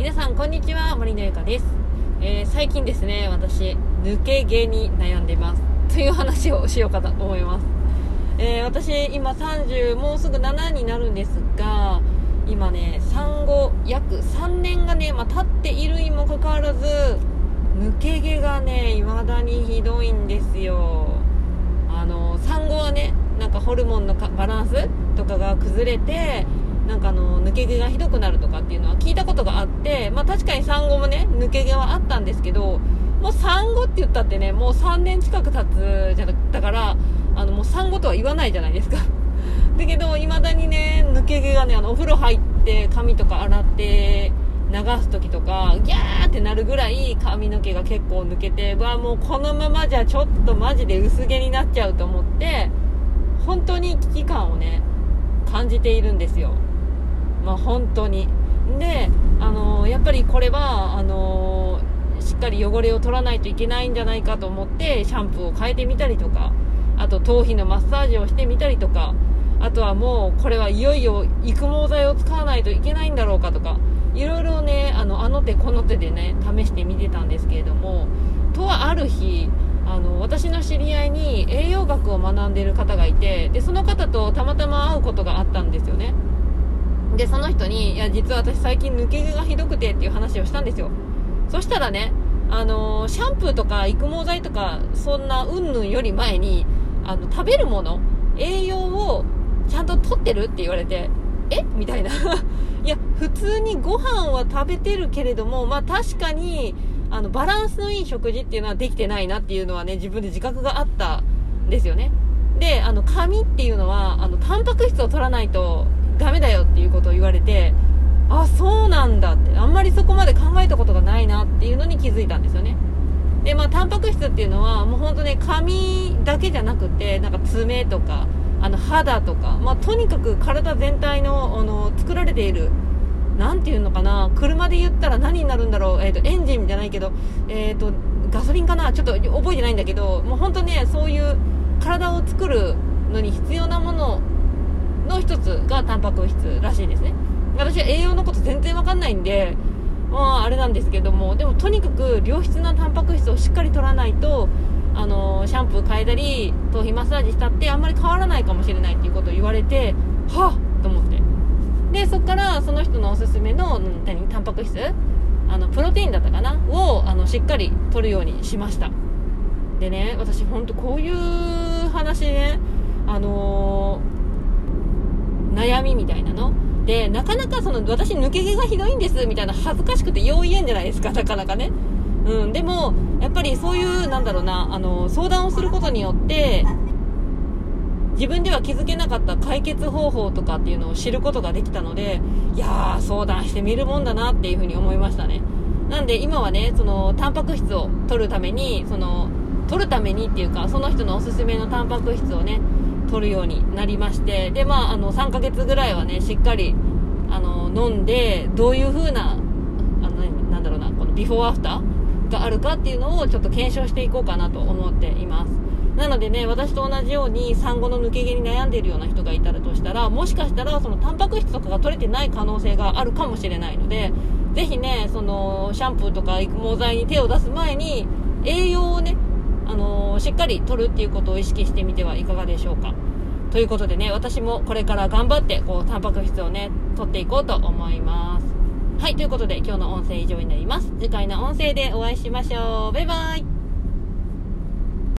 皆さんこんにちは森のゆかです、えー、最近ですね私抜け毛に悩んでいますという話をしようかと思います、えー、私今30もうすぐ7になるんですが今ね産後約3年がね、まあ、経っているにもかかわらず抜け毛がね未だにひどいんですよ。あの産後はねなんかホルモンのバランスとかが崩れてなんかあの抜け毛がひどくなるとかっていうのは聞いたことがあって、まあ、確かに産後もね抜け毛はあったんですけどもう産後って言ったってねもう3年近く経つじゃだからあのもう産後とは言わないじゃないですか。だけどいまだにね抜け毛がねあのお風呂入って髪とか洗って流す時とかギャーってなるぐらい髪の毛が結構抜けてうわもうこのままじゃちょっとマジで薄毛になっちゃうと思って本当に危機感をね感じているんですよ。まあ本当に。であのやっぱりこれはあのしっかり汚れを取らないといけないんじゃないかと思ってシャンプーを変えてみたりとかあと頭皮のマッサージをしてみたりとかあとはもうこれはいよいよ育毛剤を使わないといけないんだろうかとかいろいろねあのあの手この手でね試してみてたんですけれどもとはある日あの私の知り合いに栄養学を学んでいる方がいてでその方とたまたま会うことがあったんですよね。でその人に「いや実は私最近抜け毛がひどくて」っていう話をしたんですよ。そしたらねあのシャンプーとか育毛剤とかそんなうんぬんより前にあの食べるもの栄養をちゃんととってるって言われてえ？みたいな。いや普通にご飯は食べてるけれどもまあ確かにあの、バランスのいい食事っていうのはできてないなっていうのはね、自分で自覚があったんですよね。で、あの、髪っていうのは、あの、タンパク質を取らないとダメだよっていうことを言われて、あ、そうなんだって、あんまりそこまで考えたことがないなっていうのに気づいたんですよね。で、まあ、タンパク質っていうのは、もうほんとね、髪だけじゃなくて、なんか爪とか、あの、肌とか、まあ、とにかく体全体の、あの、作られている何て言うのかな車で言ったら何になるんだろう、えーと、エンジンじゃないけど、えーと、ガソリンかなちょっと覚えてないんだけどもう本当ねそういう体を作るのに必要なものの一つがタンパク質らしいですね。私は栄養のこと全然わかんないんでまああれなんですけどもでもとにかく良質なタンパク質をしっかり取らないとあのシャンプー変えたり頭皮マッサージしたってあんまり変わらないかもしれないっていうことを言われてはっ！と思って。でそこからその人のおすすめの何？タンパク質？あのプロテインだったかな？をあのしっかり取るようにしました。でね私本当こういう話ねあのー、悩みみたいなの？でなかなかその私抜け毛がひどいんですみたいな恥ずかしくてよう言えんじゃないですかなかなかね。うんでもやっぱりそういうなんだろうなあの相談をすることによって自分では気づけなかった解決方法とかっていうのを知ることができたのでいやー相談してみるもんだなっていうふうに思いましたね。なんで今はねそのタンパク質を取るためにその取るためにっていうかその人のおすすめのタンパク質をね取るようになりましてでまああの3ヶ月ぐらいはねしっかりあの飲んでどういう風なあのなんだろうなこのビフォーアフターがあるかっていうのをちょっと検証していこうかなと思っています。なのでね、私と同じように産後の抜け毛に悩んでいるような人がいたらとしたら、もしかしたらそのタンパク質とかが取れてない可能性があるかもしれないので、ぜひね、そのシャンプーとか育毛剤に手を出す前に、栄養をね、あのー、しっかり取るっていうことを意識してみてはいかがでしょうか。ということでね、私もこれから頑張って、こう、タンパク質をね、取っていこうと思います。はい、ということで今日の音声以上になります。次回の音声でお会いしましょう。バイバイ。